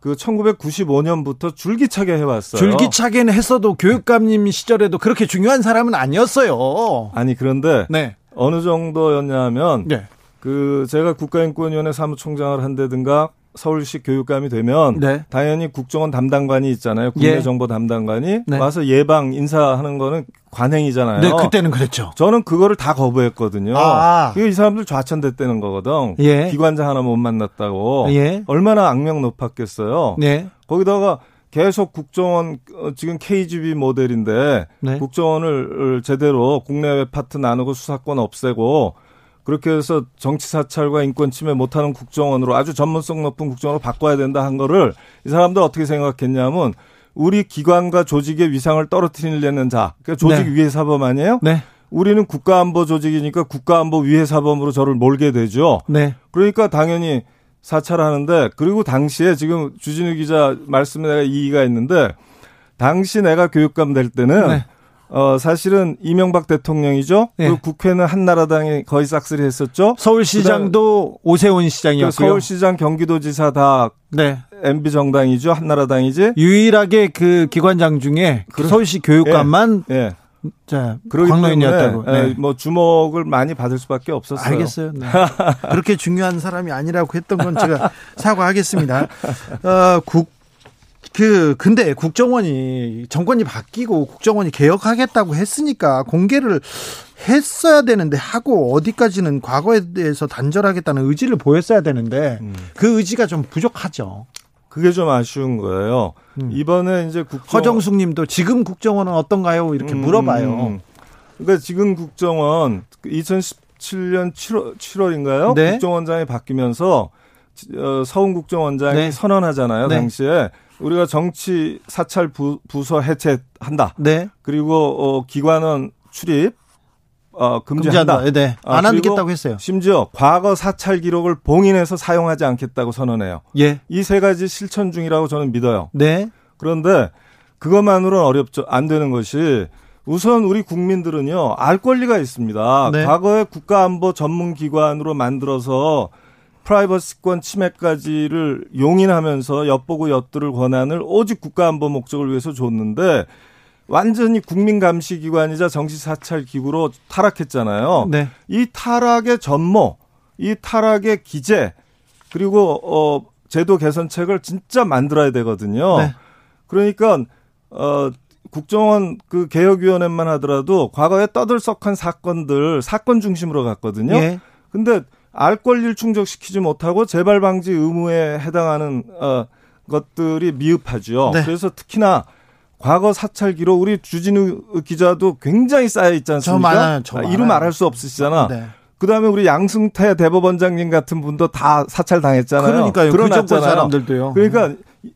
그 1995년부터 줄기차게 해왔어요. 줄기차게는 했어도 교육감님 시절에도 그렇게 중요한 사람은 아니었어요. 아니 그런데 네. 어느 정도였냐면 네. 그 제가 국가인권위원회 사무총장을 한다든가 서울시 교육감이 되면 네. 당연히 국정원 담당관이 있잖아요. 국내정보 예. 담당관이 네. 와서 예방 인사하는 거는 관행이잖아요. 네, 그때는 그랬죠. 저는 그거를 다 거부했거든요. 아. 이 사람들 좌천됐다는 거거든. 예. 기관장 하나 못 만났다고. 예. 얼마나 악명 높았겠어요. 네. 거기다가 계속 국정원 어, 지금 KGB 모델인데 네. 국정원을 제대로 국내외 파트 나누고 수사권 없애고 그렇게 해서 정치 사찰과 인권 침해 못하는 국정원으로 아주 전문성 높은 국정원으로 바꿔야 된다 한 거를 이 사람들 어떻게 생각했냐면 우리 기관과 조직의 위상을 떨어뜨리려는 자, 그러니까 조직 네. 위해 사범 아니에요? 네. 우리는 국가안보 조직이니까 국가안보 위해 사범으로 저를 몰게 되죠. 네. 그러니까 당연히 사찰 하는데 그리고 당시에 지금 주진우 기자 말씀에 내가 이의가 있는데 당시 내가 교육감 될 때는 네. 어 사실은 이명박 대통령이죠. 네. 그 국회는 한나라당이 거의 싹쓸이 했었죠. 서울시장도 오세훈 시장이었고요. 그 서울시장, 경기도지사 다 네. MB 정당이죠. 한나라당이지. 유일하게 그 기관장 중에 그 서울시 교육감만 예. 예. 자, 광로인이었다고. 네. 네. 뭐 주목을 많이 받을 수밖에 없었어요. 알겠어요. 네. 그렇게 중요한 사람이 아니라고 했던 건 제가 사과하겠습니다. 어, 국, 그, 근데 국정원이, 정권이 바뀌고 국정원이 개혁하겠다고 했으니까 공개를 했어야 되는데 하고 어디까지는 과거에 대해서 단절하겠다는 의지를 보였어야 되는데 음. 그 의지가 좀 부족하죠. 그게 좀 아쉬운 거예요. 음. 이번에 이제 국정 허정숙 님도 지금 국정원은 어떤가요? 이렇게 음, 물어봐요. 음. 그러니까 지금 국정원 2017년 7월 7월인가요? 네? 국정원장이 바뀌면서 어, 서훈 국정원장이 네. 선언하잖아요. 네. 당시에 우리가 정치 사찰 부, 서 해체한다. 네. 그리고 어, 기관원 출입 어, 금지한다. 금지한다. 네. 안 아, 하겠다고 했어요. 심지어 과거 사찰 기록을 봉인해서 사용하지 않겠다고 선언해요. 예. 이 세 가지 실천 중이라고 저는 믿어요. 네. 그런데 그것만으로는 어렵죠. 안 되는 것이 우선 우리 국민들은요 알 권리가 있습니다. 네. 과거에 국가안보 전문기관으로 만들어서 프라이버시권 침해까지를 용인하면서 엿보고 엿들을 권한을 오직 국가안보 목적을 위해서 줬는데 완전히 국민 감시 기관이자 정치 사찰 기구로 타락했잖아요. 네. 이 타락의 전모, 이 타락의 기제 그리고 어 제도 개선책을 진짜 만들어야 되거든요. 네. 그러니까 어 국정원 그 개혁위원회만 하더라도 과거에 떠들썩한 사건들 사건 중심으로 갔거든요. 예. 근데 알 권리를 충족시키지 못하고 재발 방지 의무에 해당하는 어 것들이 미흡하죠. 네. 그래서 특히나 과거 사찰 기록 우리 주진우 기자도 굉장히 쌓여 있지 않습니까? 저 많아요. 저 아, 이름 말할 수 없으시잖아. 네. 그다음에 우리 양승태 대법원장님 같은 분도 다 사찰 당했잖아요. 그러니까요. 그 사람들도요. 그러니까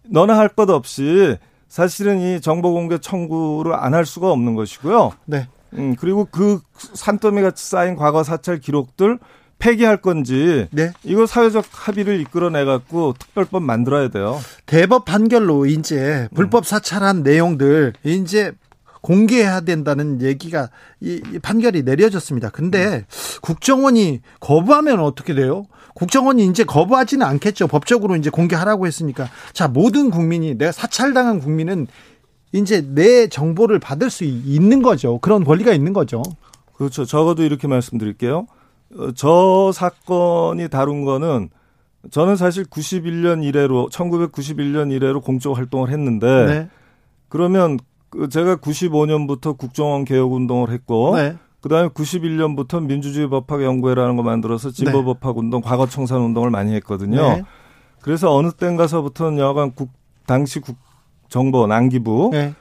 너나 할 것 없이 사실은 이 정보 공개 청구를 안 할 수가 없는 것이고요. 네. 음, 그리고 그 산더미 같이 쌓인 과거 사찰 기록들 폐기할 건지 네. 이거 사회적 합의를 이끌어내 갖고 특별법 만들어야 돼요. 대법 판결로 이제 불법 사찰한 내용들 이제 공개해야 된다는 얘기가 이, 이 판결이 내려졌습니다. 근데 음. 국정원이 거부하면 어떻게 돼요? 국정원이 이제 거부하지는 않겠죠. 법적으로 이제 공개하라고 했으니까. 자, 모든 국민이 내가 사찰당한 국민은 이제 내 정보를 받을 수 있는 거죠. 그런 권리가 있는 거죠. 그렇죠. 적어도 이렇게 말씀드릴게요. 어, 저 사건이 다룬 거는 저는 사실 91년 이래로 1991년 이래로 공적 활동을 했는데 네. 그러면 그 제가 95년부터 국정원 개혁 운동을 했고 네. 그다음에 91년부터 민주주의 법학 연구회라는 거 만들어서 진보 네. 법학 운동, 과거 청산 운동을 많이 했거든요. 네. 그래서 어느 땐가서부터는 여간 국 당시 국 정보 난기부의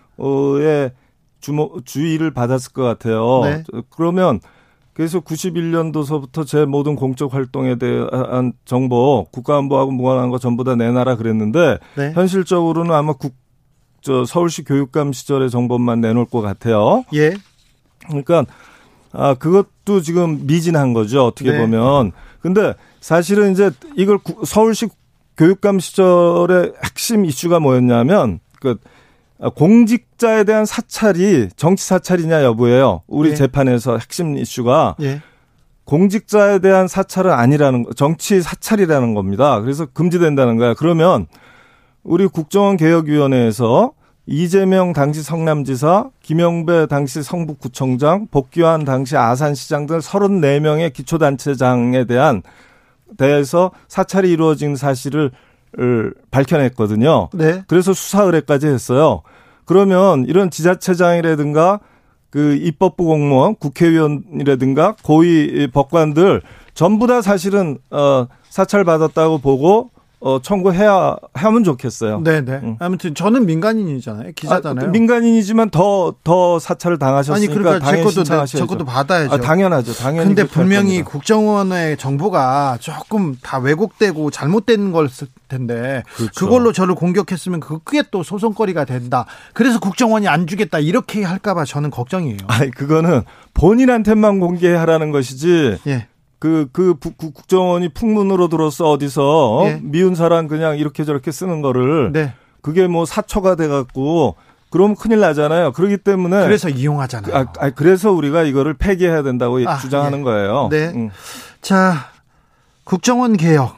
네. 주목 주의를 받았을 것 같아요. 네. 그러면 그래서 91년도서부터 제 모든 공적 활동에 대한 정보, 국가안보하고 무관한 거 전부 다 내놔라 그랬는데 네. 현실적으로는 아마 국, 저 서울시 교육감 시절의 정보만 내놓을 것 같아요. 예. 그러니까 아 그것도 지금 미진한 거죠 어떻게 네. 보면. 근데 사실은 이제 이걸 서울시 교육감 시절의 핵심 이슈가 뭐였냐면 그 공직자에 대한 사찰이 정치 사찰이냐 여부예요. 우리 네. 재판에서 핵심 이슈가 네. 공직자에 대한 사찰은 아니라는 정치 사찰이라는 겁니다. 그래서 금지된다는 거야. 그러면 우리 국정원 개혁위원회에서 이재명 당시 성남지사, 김영배 당시 성북구청장, 복귀한 당시 아산시장 등 34명의 기초단체장에 대한 대해서 사찰이 이루어진 사실을 밝혀냈거든요. 네. 그래서 수사 의뢰까지 했어요. 그러면 이런 지자체장이라든가 그 입법부 공무원, 국회의원이라든가 고위 법관들 전부 다 사실은 어 사찰 받았다고 보고 어, 청구해야 하면 좋겠어요. 네네. 네. 응. 아무튼 저는 민간인이잖아요. 기자잖아요. 아, 민간인이지만 더, 더 사찰을 당하셨으니까. 아니, 그러니까 제 것도, 내, 제 것도 받아야죠. 아, 당연하죠. 당연히. 근데 분명히 국정원의 정보가 조금 다 왜곡되고 잘못된 걸 텐데. 그렇죠. 그걸로 저를 공격했으면 그게 또 소송거리가 된다. 그래서 국정원이 안 주겠다. 이렇게 할까봐 저는 걱정이에요. 아니, 그거는 본인한테만 공개하라는 것이지. 예. 그, 그 국정원이 풍문으로 들어서 어디서 네. 미운 사람 그냥 이렇게 저렇게 쓰는 거를 네. 그게 뭐 사초가 돼갖고 그러면 큰일 나잖아요. 그렇기 때문에 그래서 이용하잖아요. 아, 아 그래서 우리가 이거를 폐기해야 된다고 아, 주장하는 네. 거예요. 네. 음. 자, 국정원 개혁.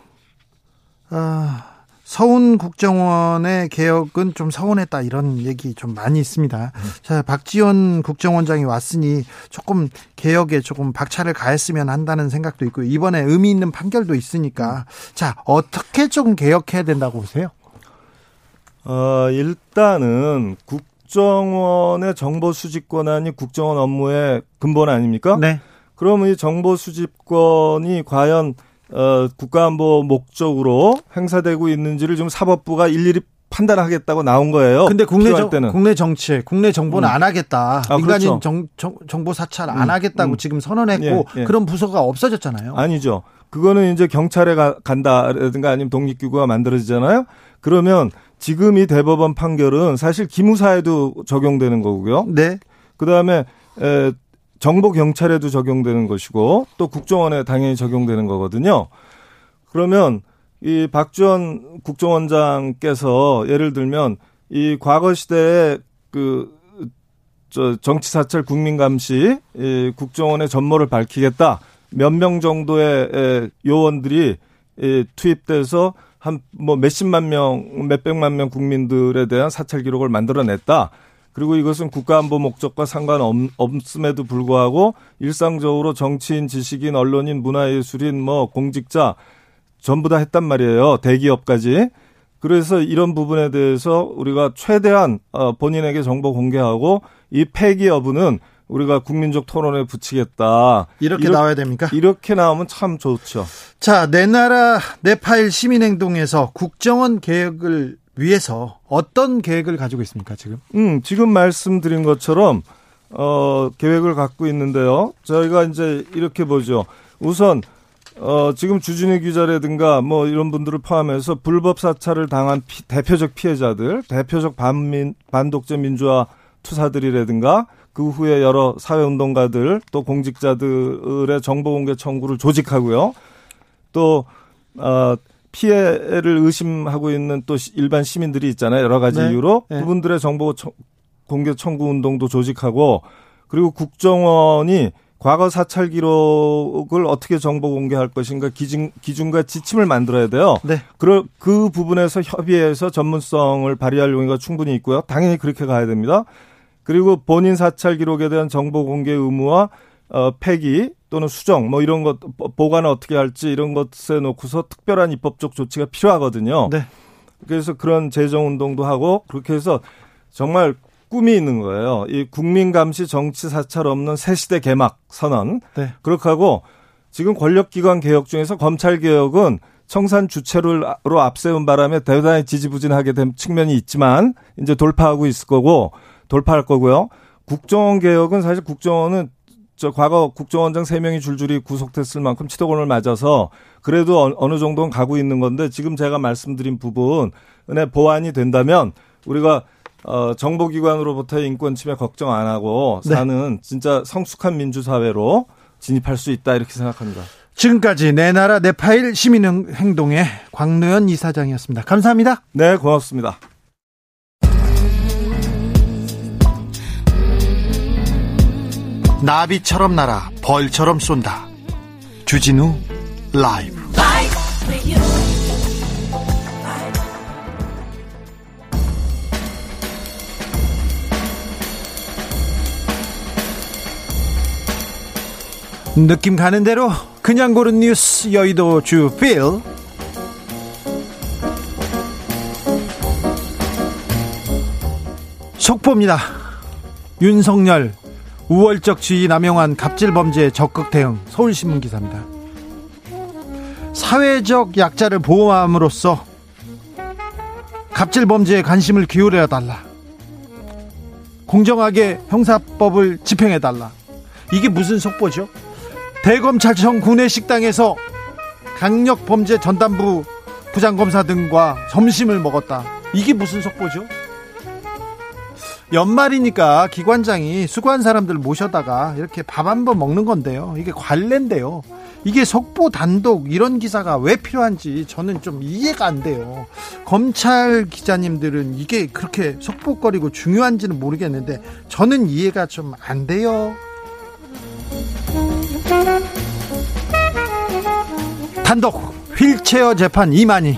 아, 서운 국정원의 개혁은 좀 서운했다 이런 얘기 좀 많이 있습니다. 자, 박지원 국정원장이 왔으니 조금 개혁에 조금 박차를 가했으면 한다는 생각도 있고 이번에 의미 있는 판결도 있으니까 자, 어떻게 좀 개혁해야 된다고 보세요? 어, 일단은 국정원의 정보 수집 권한이 국정원 업무의 근본 아닙니까? 네. 그러면 이 정보 수집권이 과연 어, 국가안보 목적으로 행사되고 있는지를 좀 사법부가 일일이 판단하겠다고 나온 거예요. 근데 국내 정, 때는. 국내 정치, 국내 정보는 음. 안 하겠다. 아, 민간인 그렇죠. 정, 정, 정보 사찰 안 음. 하겠다고 음. 지금 선언했고 예, 예. 그런 부서가 없어졌잖아요. 아니죠. 그거는 이제 경찰에 가, 간다라든가 아니면 독립기구가 만들어지잖아요. 그러면 지금 이 대법원 판결은 사실 기무사에도 적용되는 거고요. 네. 그 다음에 에, 정보 경찰에도 적용되는 것이고 또 국정원에 당연히 적용되는 거거든요. 그러면 이 박지원 국정원장께서 예를 들면 이 과거 시대에 그 저 정치 사찰 국민 감시 이 국정원의 전모를 밝히겠다. 몇 명 정도의 요원들이 투입돼서 한 뭐 몇십만 명, 몇백만 명 국민들에 대한 사찰 기록을 만들어냈다. 그리고 이것은 국가안보 목적과 상관없음에도 불구하고 일상적으로 정치인, 지식인, 언론인, 문화예술인, 뭐 공직자 전부 다 했단 말이에요. 대기업까지. 그래서 이런 부분에 대해서 우리가 최대한 어, 본인에게 정보 공개하고 이 폐기 여부는 우리가 국민적 토론에 붙이겠다. 이렇게, 이렇게 나와야 됩니까? 이렇게 나오면 참 좋죠. 자, 내 나라 내 파일 시민행동에서 국정원 개혁을 위해서 어떤 계획을 가지고 있습니까, 지금? 음, 지금 말씀드린 것처럼 어, 계획을 갖고 있는데요. 저희가 이제 이렇게 보죠. 우선 어, 지금 주진우 기자라든가 뭐 이런 분들을 포함해서 불법 사찰을 당한 피, 대표적 피해자들, 대표적 반민, 반독재 민주화 투사들이라든가 그 후에 여러 사회운동가들 또 공직자들의 정보 공개 청구를 조직하고요. 또, 어, 피해를 의심하고 있는 또 일반 시민들이 있잖아요. 여러 가지 네. 이유로 네. 그분들의 정보 공개 청구 운동도 조직하고 그리고 국정원이 과거 사찰 기록을 어떻게 정보 공개할 것인가 기준, 기준과 지침을 만들어야 돼요. 네. 그, 그 부분에서 협의해서 전문성을 발휘할 용의가 충분히 있고요. 당연히 그렇게 가야 됩니다. 그리고 본인 사찰 기록에 대한 정보 공개 의무와 어, 폐기 또는 수정 뭐 이런 것 보관을 어떻게 할지 이런 것에 놓고서 특별한 입법적 조치가 필요하거든요. 네. 그래서 그런 재정 운동도 하고 그렇게 해서 정말 꿈이 있는 거예요. 이 국민 감시 정치 사찰 없는 새 시대 개막 선언. 네. 그렇게 하고 지금 권력기관 개혁 중에서 검찰 개혁은 청산 주체로 앞세운 바람에 대단히 지지부진하게 된 측면이 있지만 이제 돌파하고 있을 거고 돌파할 거고요. 국정원 개혁은 사실 국정원은 저 과거 국정원장 3명이 줄줄이 구속됐을 만큼 치도권을 맞아서 그래도 어느 정도는 가고 있는 건데 지금 제가 말씀드린 부분에 보완이 된다면 우리가 어, 정보기관으로부터의 인권 침해 걱정 안 하고 네. 사는 진짜 성숙한 민주사회로 진입할 수 있다 이렇게 생각합니다. 지금까지 내 나라 내 파일 시민행동의 광노현 이사장이었습니다. 감사합니다. 네, 고맙습니다. 나비처럼 날아 벌처럼 쏜다. 주진우 라이브. 느낌 가는 대로 그냥 고른 뉴스 여의도 주필 속보입니다. 윤석열 우월적 지위 남용한 갑질 범죄 적극 대응 서울신문 기사입니다. 사회적 약자를 보호함으로써 갑질 범죄에 관심을 기울여 달라. 공정하게 형사법을 집행해 달라. 이게 무슨 속보죠? 대검찰청 구내 식당에서 강력 범죄 전담부 부장검사 등과 점심을 먹었다. 이게 무슨 속보죠? 연말이니까 기관장이 수고한 사람들 모셔다가 이렇게 밥 한 번 먹는 건데요. 이게 관례인데요. 이게 속보 단독 이런 기사가 왜 필요한지 저는 좀 이해가 안 돼요. 검찰 기자님들은 이게 그렇게 속보거리고 중요한지는 모르겠는데 저는 이해가 좀 안 돼요. 단독 휠체어 재판 이만희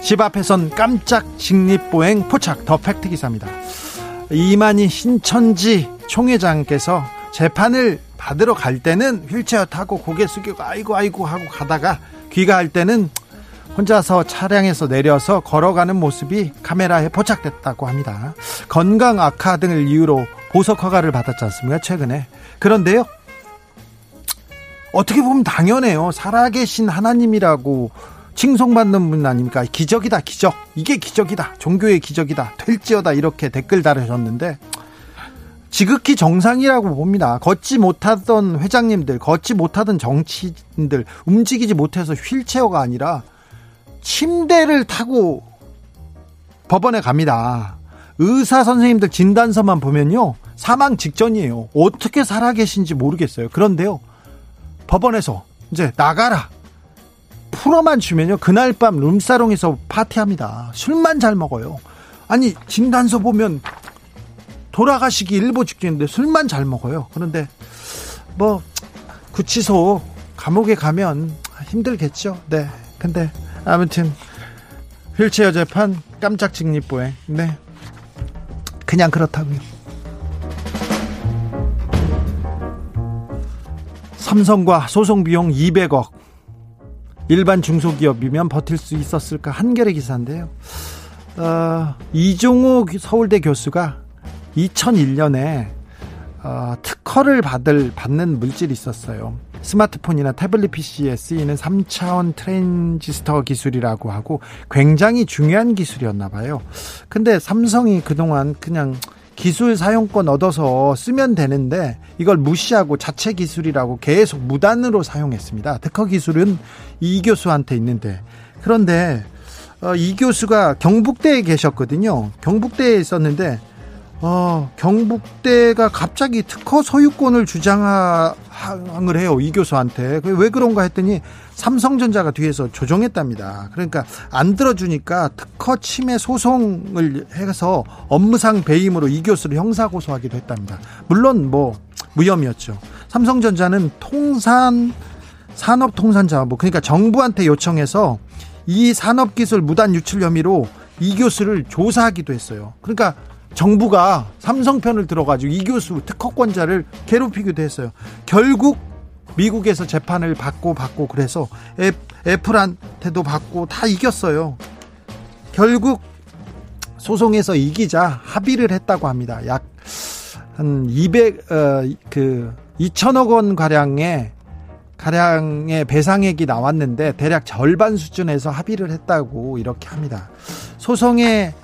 집 앞에선 깜짝 직립보행 포착 더 팩트 기사입니다. 이만희 신천지 총회장께서 재판을 받으러 갈 때는 휠체어 타고 고개 숙이고 아이고 아이고 하고 가다가 귀가할 때는 혼자서 차량에서 내려서 걸어가는 모습이 카메라에 포착됐다고 합니다. 건강 악화 등을 이유로 보석 허가를 받았지 않습니까? 최근에. 그런데요. 어떻게 보면 당연해요. 살아계신 하나님이라고 칭송받는 분 아닙니까? 기적이다, 기적. 이게 기적이다. 종교의 기적이다. 될지어다. 이렇게 댓글 달으셨는데, 지극히 정상이라고 봅니다. 걷지 못하던 회장님들, 걷지 못하던 정치인들, 움직이지 못해서 휠체어가 아니라 침대를 타고 법원에 갑니다. 의사 선생님들 진단서만 보면요. 사망 직전이에요. 어떻게 살아계신지 모르겠어요. 그런데요. 법원에서 이제 나가라. 풀어만 주면요. 그날 밤 룸사롱에서 파티합니다. 술만 잘 먹어요. 아니, 진단서 보면 돌아가시기 일보 직전인데 술만 잘 먹어요. 그런데 뭐 구치소 감옥에 가면 힘들겠죠. 네. 근데 아무튼 휠체어 재판 깜짝 직립보행. 네. 그냥 그렇다고요. 삼성과 소송 비용 200억. 일반 중소기업이면 버틸 수 있었을까 한겨레 기사인데요. 어, 이종호 서울대 교수가 2001년에 어, 특허를 받을 받는 물질이 있었어요. 스마트폰이나 태블릿 PC에 쓰이는 3차원 트랜지스터 기술이라고 하고 굉장히 중요한 기술이었나 봐요. 근데 삼성이 그동안 그냥 기술 사용권 얻어서 쓰면 되는데 이걸 무시하고 자체 기술이라고 계속 무단으로 사용했습니다. 특허 기술은 이 교수한테 있는데 그런데 어, 이 교수가 경북대에 계셨거든요. 경북대에 있었는데 어, 경북대가 갑자기 특허 소유권을 주장을 해요. 이 교수한테. 왜 그런가 했더니 삼성전자가 뒤에서 조정했답니다. 그러니까 안 들어주니까 특허 침해 소송을 해서 업무상 배임으로 이 교수를 형사 고소하기도 했답니다. 물론 뭐 무혐의였죠. 삼성전자는 통산 산업통상자원부 그러니까 정부한테 요청해서 이 산업기술 무단 유출 혐의로 이 교수를 조사하기도 했어요. 그러니까 정부가 삼성 편을 들어가지고 이 교수 특허권자를 괴롭히기도 했어요. 결국 미국에서 재판을 받고 받고 그래서 애플한테도 받고 다 이겼어요. 결국 소송에서 이기자 합의를 했다고 합니다. 약 한 200, 어, 그, 2천억 원 가량의, 가량의 배상액이 나왔는데 대략 절반 수준에서 합의를 했다고 이렇게 합니다. 소송에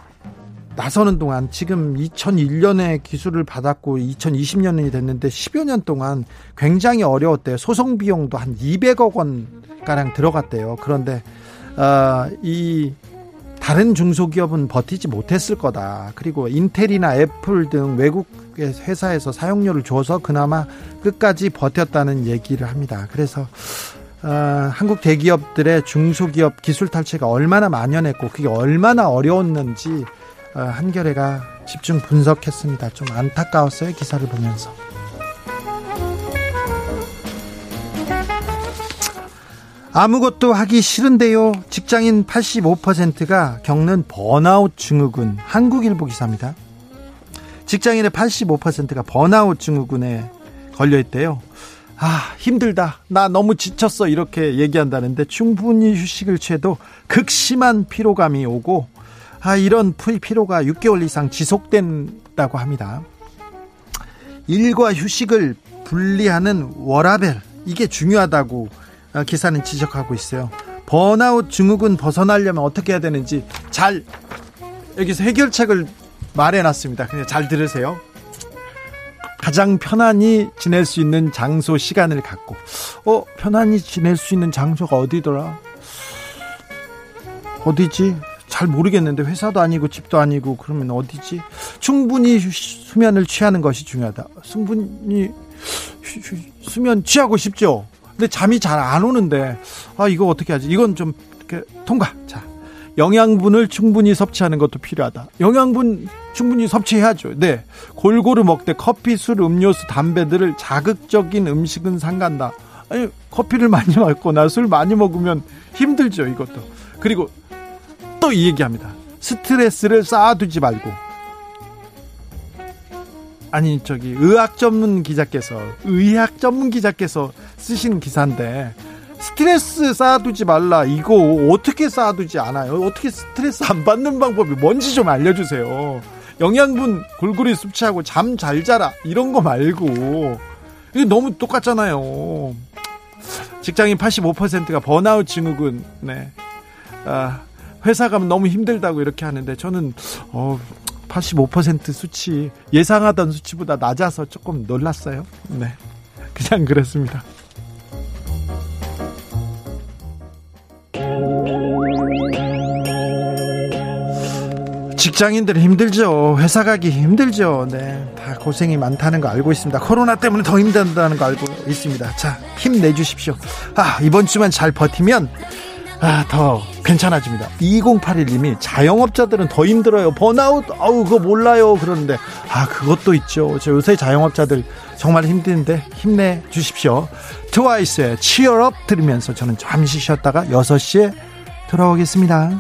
나서는 동안 지금 2001년에 기술을 받았고 2020년이 됐는데 10여 년 동안 굉장히 어려웠대요. 소송 비용도 한 200억 원 가량 들어갔대요. 그런데 어, 이 다른 중소기업은 버티지 못했을 거다. 그리고 인텔이나 애플 등 외국의 회사에서 사용료를 줘서 그나마 끝까지 버텼다는 얘기를 합니다. 그래서 어, 한국 대기업들의 중소기업 기술 탈취가 얼마나 만연했고 그게 얼마나 어려웠는지 어, 한겨레가 집중 분석했습니다. 좀 안타까웠어요. 기사를 보면서. 아무것도 하기 싫은데요. 직장인 85%가 겪는 번아웃 증후군. 한국일보 기사입니다. 직장인의 85%가 번아웃 증후군에 걸려 있대요. 아, 힘들다. 나 너무 지쳤어. 이렇게 얘기한다는데 충분히 휴식을 취해도 극심한 피로감이 오고 아, 이런 피로가 6개월 이상 지속된다고 합니다. 일과 휴식을 분리하는 워라벨 이게 중요하다고 어, 기사는 지적하고 있어요. 번아웃 증후군 벗어나려면 어떻게 해야 되는지 잘 여기서 해결책을 말해놨습니다. 그냥 잘 들으세요. 가장 편안히 지낼 수 있는 장소 시간을 갖고 어 편안히 지낼 수 있는 장소가 어디더라? 어디지? 잘 모르겠는데 회사도 아니고 집도 아니고 그러면 어디지? 충분히 수면을 취하는 것이 중요하다. 충분히 수면 취하고 싶죠. 근데 잠이 잘 안 오는데 아 이거 어떻게 하지? 이건 좀 이렇게 통과. 자 영양분을 충분히 섭취하는 것도 필요하다. 영양분 충분히 섭취해야죠. 네. 골고루 먹되 커피, 술, 음료수, 담배들을 자극적인 음식은 상간다. 아니, 커피를 많이 먹거나 술 많이 먹으면 힘들죠, 이것도. 그리고 또 이 얘기합니다. 스트레스를 쌓아두지 말고 아니 저기 의학 전문 기자께서 의학 전문 기자께서 쓰신 기사인데 스트레스 쌓아두지 말라 이거 어떻게 쌓아두지 않아요? 어떻게 스트레스 안 받는 방법이 뭔지 좀 알려주세요. 영양분 골고루 섭취하고 잠 잘 자라 이런 거 말고 이게 너무 똑같잖아요. 직장인 85%가 번아웃 증후군 네. 아, 회사 가면 너무 힘들다고 이렇게 하는데 저는 어, 85% 수치 예상하던 수치보다 낮아서 조금 놀랐어요. 네. 그냥 그랬습니다. 직장인들 힘들죠. 회사 가기 힘들죠. 네. 다 고생이 많다는 거 알고 있습니다. 코로나 때문에 더 힘든다는 거 알고 있습니다. 자, 힘내주십시오. 아, 이번 주만 잘 버티면 아, 더 괜찮아집니다. 2081님이 자영업자들은 더 힘들어요. 번아웃, 아우, 그거 몰라요. 그러는데, 아, 그것도 있죠. 저 요새 자영업자들 정말 힘든데 힘내 주십시오. 트와이스의 치얼업 들으면서 저는 잠시 쉬었다가 6시에 돌아오겠습니다.